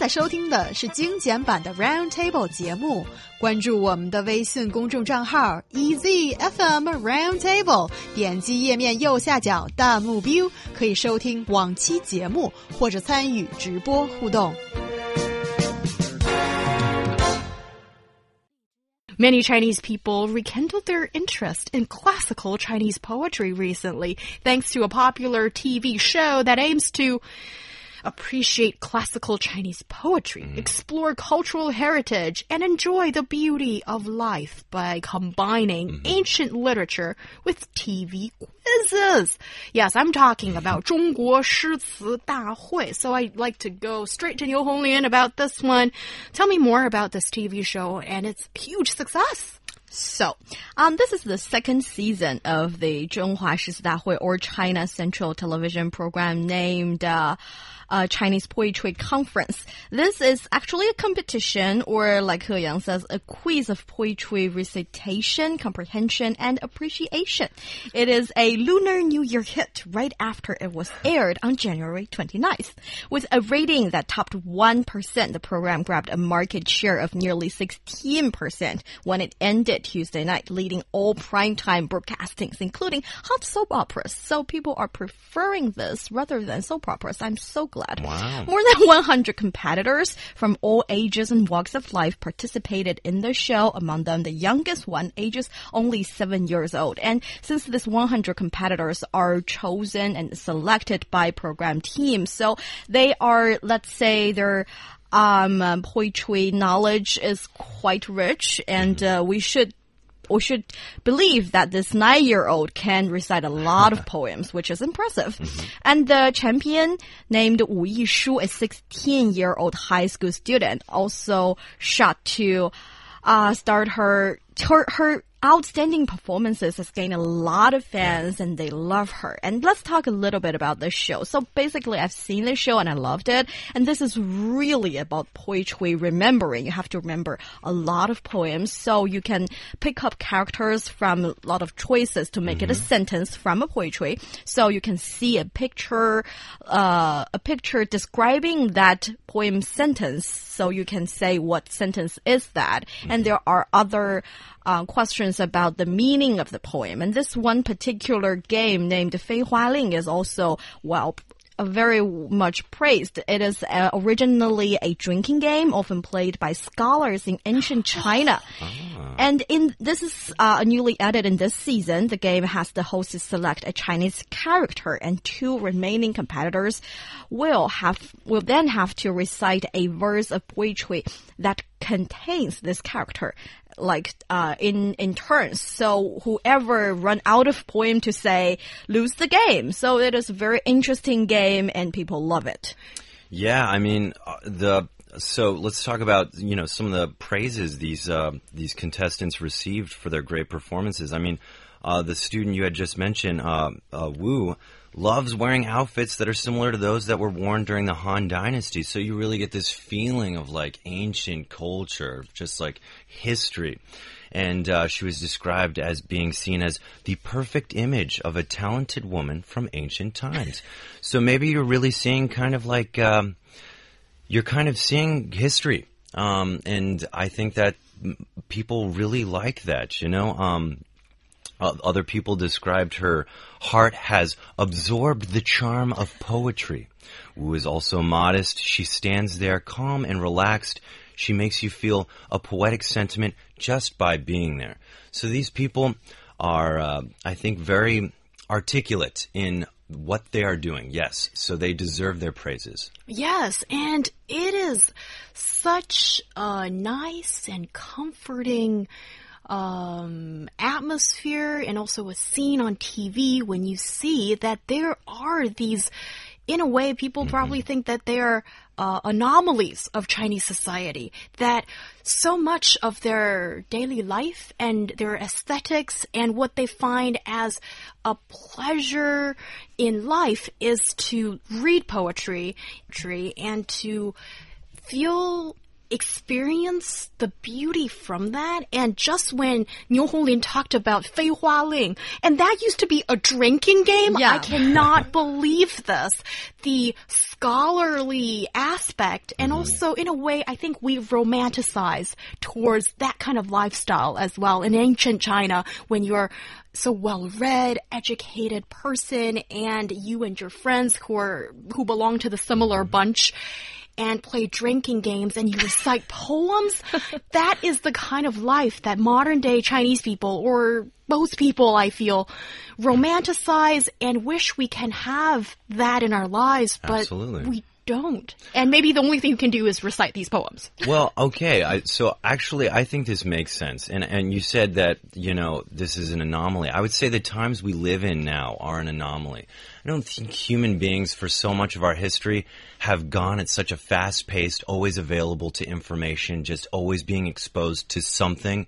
在收听的是精简版的 Round Table 节目。关注我们的微信公众账号 EZFM Round Table，点击页面右下角弹幕 view，可以收听往期节目或者参与直播互动。Many Chinese people rekindled their interest in classical Chinese poetry recently, thanks to a popular TV show that aims to appreciate classical Chinese poetry, mm. explore cultural heritage, and enjoy the beauty of life by combining mm -hmm. ancient literature with TV quizzes. Yes, I'm talking mm-hmm. about 中国诗词大会. So I'd like to go straight to Niu Honglin about this one. Tell me more about this TV show and its huge success. So, um, this is the second season of the Zhonghua Shizidahui or China Central Television program named uh, uh, Chinese Poetry Conference. This is actually a competition, or like He Yang says, a quiz of poetry recitation, comprehension, and appreciation. It is a Lunar New Year hit right after it was aired on January 29th. With a rating that topped 1%, the program grabbed a market share of nearly 16% when it ended Tuesday night, leading all primetime broadcastings, including hot soap operas. So people are preferring this rather than soap operas. I'm so glad Wow. More than 100 competitors from all ages and walks of life participated in the show, among them the youngest one, ages only seven years old. And since this 100 competitors are chosen and selected by program teams, so they are, let's say, their um, poetry knowledge is quite rich, and uh, we should we should believe that this nine-year-old can recite a lot of poems, which is impressive. Mm-hmm. And the champion named Wu Yishu, a 16-year-old high school student, also shot to uh, start her her her outstanding performances has gained a lot of fans and they love her. And let's talk a little bit about this show. So basically, I've seen this show and I loved it. And this is really about poetry remembering. You have to remember a lot of poems. So you can pick up characters from a lot of choices to make mm -hmm. it a mm-hmm. sentence from a poetry. So you can see a picture, uh, a picture describing that poem sentence. So you can say what sentence is that. Mm -hmm. And there are other uh, questions about the meaning of the poem. And this one particular game named Fei Hua Ling is also well very much praised. It is uh, originally a drinking game, often played by scholars in ancient China. Ah. And in this is uh, newly added in this season. The game has the host select a Chinese character, and two remaining competitors will have will then have to recite a verse of poetry that contains this character like uh, in in turns. So whoever run out of poem to say lose the game. So it is a very interesting game, and people love it. Yeah, I mean uh, the. So let's talk about you know some of the praises these uh, these contestants received for their great performances. I mean, uh, the student you had just mentioned, uh, uh, Wu loves wearing outfits that are similar to those that were worn during the Han Dynasty. So you really get this feeling of like ancient culture, just like history. And uh, she was described as being seen as the perfect image of a talented woman from ancient times. so maybe you're really seeing kind of like, um, you're kind of seeing history. Um, and I think that people really like that, you know? Um, other people described her heart has absorbed the charm of poetry. Wu is also modest. She stands there calm and relaxed. She makes you feel a poetic sentiment just by being there. So these people are, uh, I think, very articulate in what they are doing. Yes. So they deserve their praises. Yes. And it is such a nice and comforting um, atmosphere and also a scene on TV when you see that there are these, in a way, people mm-hmm. probably think that they are uh, anomalies of Chinese society, that so much of their daily life and their aesthetics and what they find as a pleasure in life is to read poetry and to feel experience the beauty from that. And just when Niu Honglin talked about Fei Hua Ling, and that used to be a drinking game, yeah. I cannot believe this. The scholarly aspect. And mm-hmm. also, in a way, I think we romanticize towards that kind of lifestyle as well. In ancient China, when you're so well read, educated person, and you and your friends who are who belong to the similar bunch and play drinking games and you recite poems, that is the kind of life that modern day Chinese people or most people I feel romanticize and wish we can have that in our lives, but Absolutely. we don't. And maybe the only thing you can do is recite these poems. Well, okay. I, so actually, I think this makes sense. And and you said that you know this is an anomaly. I would say the times we live in now are an anomaly. I don't think human beings, for so much of our history, have gone at such a fast paced, always available to information, just always being exposed to something.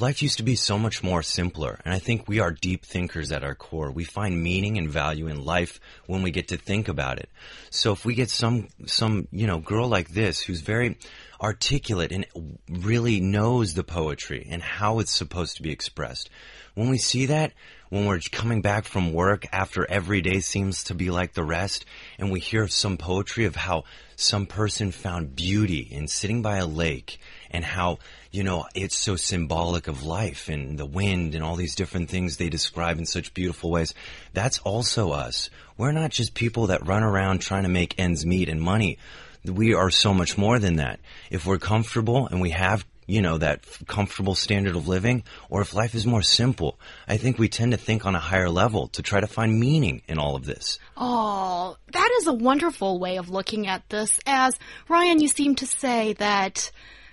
Life used to be so much more simpler, and I think we are deep thinkers at our core. We find meaning and value in life when we get to think about it. So if we get some some you know girl like this who's very articulate and really knows the poetry and how it's supposed to be expressed, when we see that, when we're coming back from work after every day seems to be like the rest, and we hear some poetry of how some person found beauty in sitting by a lake and how, you know, it's so symbolic of life and the wind and all these different things they describe in such beautiful ways. That's also us. We're not just people that run around trying to make ends meet and money. We are so much more than that. If we're comfortable and we have you know, that comfortable standard of living, or if life is more simple. I think we tend to think on a higher level to try to find meaning in all of this. Oh, that is a wonderful way of looking at this. As Ryan, you seem to say that,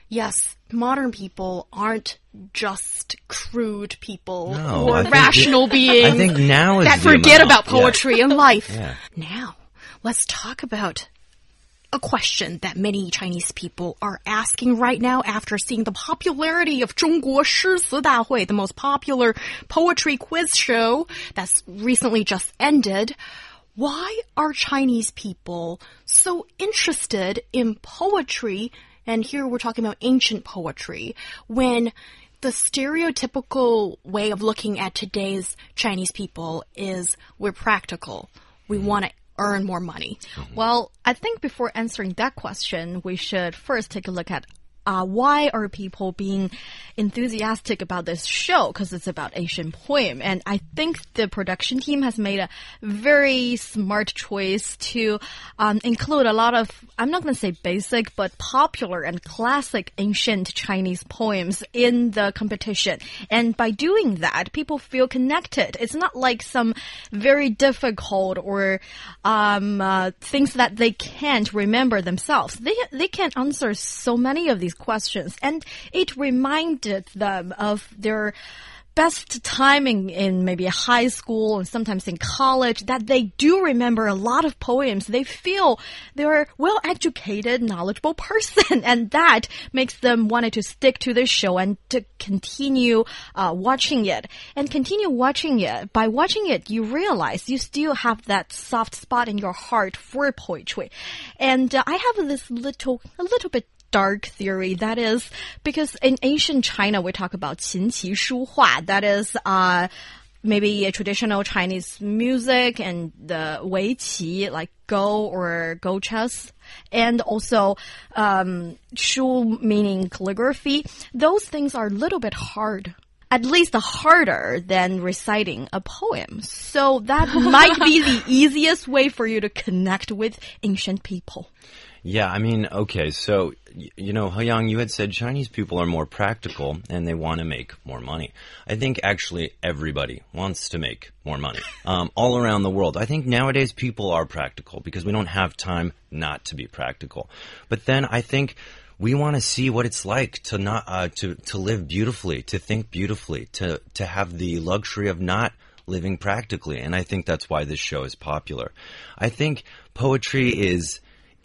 yes, modern people aren't just crude people No, or I think rational the- beings I think now is that the forget amount. about Yeah. poetry and life. Yeah. Now, let's talk about a question that many Chinese people are asking right now after seeing the popularity of 中国诗词大会, the most popular poetry quiz show that's recently just ended. Why are Chinese people so interested in poetry? and here we're talking about ancient poetry when the stereotypical way of looking at today's Chinese people is we're practical. We mm-hmm. want to earn more money. Mm-hmm. Well, I think before answering that question, we should first take a look at uh, why are people being enthusiastic about this show? Because it's about Asian poem, and I think the production team has made a very smart choice to um, include a lot of I'm not going to say basic, but popular and classic ancient Chinese poems in the competition. And by doing that, people feel connected. It's not like some very difficult or um, uh, things that they can't remember themselves. They they can answer so many of these questions, and it reminded them of their best timing in maybe high school and sometimes in college that they do remember a lot of poems. They feel they're well educated, knowledgeable person, and that makes them wanted to stick to the show and to continue uh, watching it and continue watching it. By watching it, you realize you still have that soft spot in your heart for poetry. And uh, I have this little, a little bit dark theory. That is because in ancient China, we talk about 琴棋书画. That is, uh, maybe a traditional Chinese music and the wei qi, like go or go chess. And also, um, shu meaning calligraphy. Those things are a little bit hard. At least harder than reciting a poem. So that might be the easiest way for you to connect with ancient people. Yeah, I mean, okay, so, you know, He Yang, you had said Chinese people are more practical and they want to make more money. I think actually everybody wants to make more money, um, all around the world. I think nowadays people are practical because we don't have time not to be practical. But then I think we want to see what it's like to not, uh, to, to live beautifully, to think beautifully, to, to have the luxury of not living practically. And I think that's why this show is popular. I think poetry is,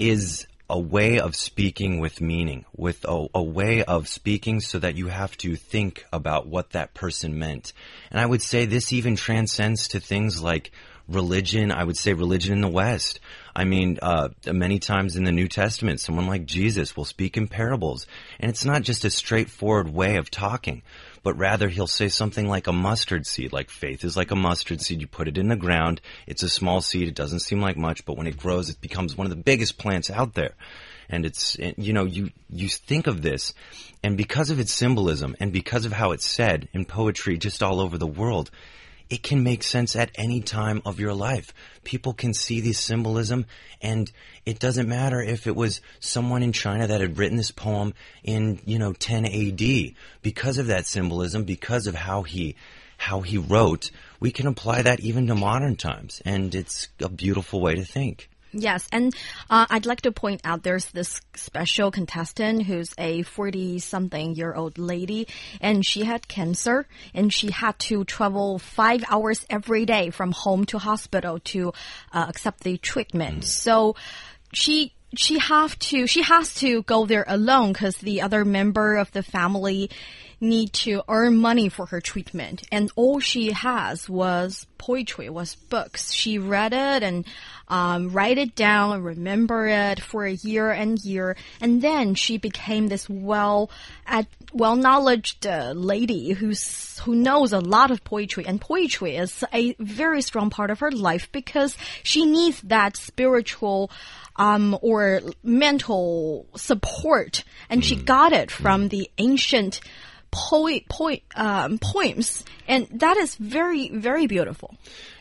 is a way of speaking with meaning, with a, a, way of speaking so that you have to think about what that person meant. And I would say this even transcends to things like religion. I would say religion in the West. I mean, uh, many times in the New Testament, someone like Jesus will speak in parables. And it's not just a straightforward way of talking. But rather he'll say something like a mustard seed, like faith is like a mustard seed. You put it in the ground. It's a small seed. It doesn't seem like much, but when it grows, it becomes one of the biggest plants out there. And it's, you know, you, you think of this and because of its symbolism and because of how it's said in poetry just all over the world, it can make sense at any time of your life. People can see this symbolism and it doesn't matter if it was someone in China that had written this poem in, you know, 10 AD. Because of that symbolism, because of how he, how he wrote, we can apply that even to modern times. And it's a beautiful way to think. Yes, and uh, I'd like to point out there's this special contestant who's a 40 something year old lady, and she had cancer, and she had to travel five hours every day from home to hospital to uh, accept the treatment. So she she have to she has to go there alone because the other member of the family need to earn money for her treatment. And all she has was poetry was books. She read it and um, write it down and remember it for a year and year. And then she became this well at well knowledged uh, lady who's who knows a lot of poetry. And poetry is a very strong part of her life because she needs that spiritual um, or mental support, and she got it from the ancient poet, poet, um, poems, and that is very, very beautiful.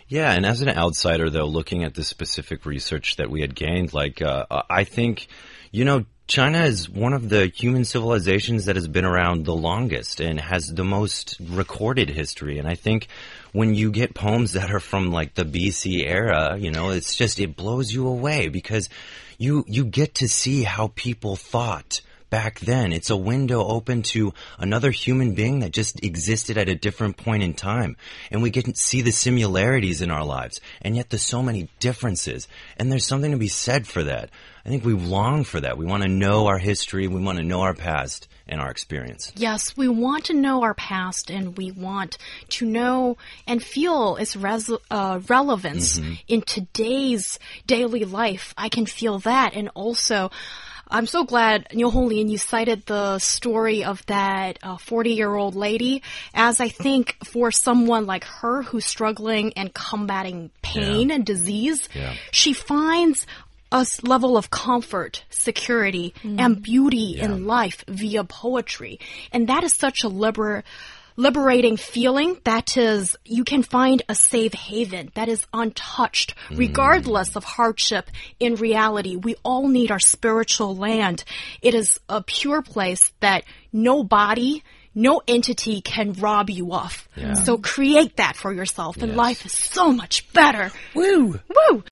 Yeah, and as an outsider, though, looking at the specific research that we had gained, like, uh, I think, you know, China is one of the human civilizations that has been around the longest and has the most recorded history. And I think when you get poems that are from like the BC era, you know, it's just, it blows you away because you, you get to see how people thought back then. It's a window open to another human being that just existed at a different point in time. And we can see the similarities in our lives. And yet there's so many differences. And there's something to be said for that. I think we long for that. We want to know our history. We want to know our past and our experience. Yes, we want to know our past and we want to know and feel its res uh, relevance Mm-hmm. in today's daily life. I can feel that. And also, I'm so glad, Niu Honglin, you cited the story of that uh, 40 year old lady, as I think for someone like her who's struggling and combating pain Yeah. and disease, Yeah. she finds a level of comfort, security, mm-hmm. and beauty in life via poetry. And that is such a liber liberating feeling that is you can find a safe haven that is untouched mm. regardless of hardship in reality we all need our spiritual land it is a pure place that no body no entity can rob you of Yeah. so create that for yourself and Yes. life is so much better Woo! woo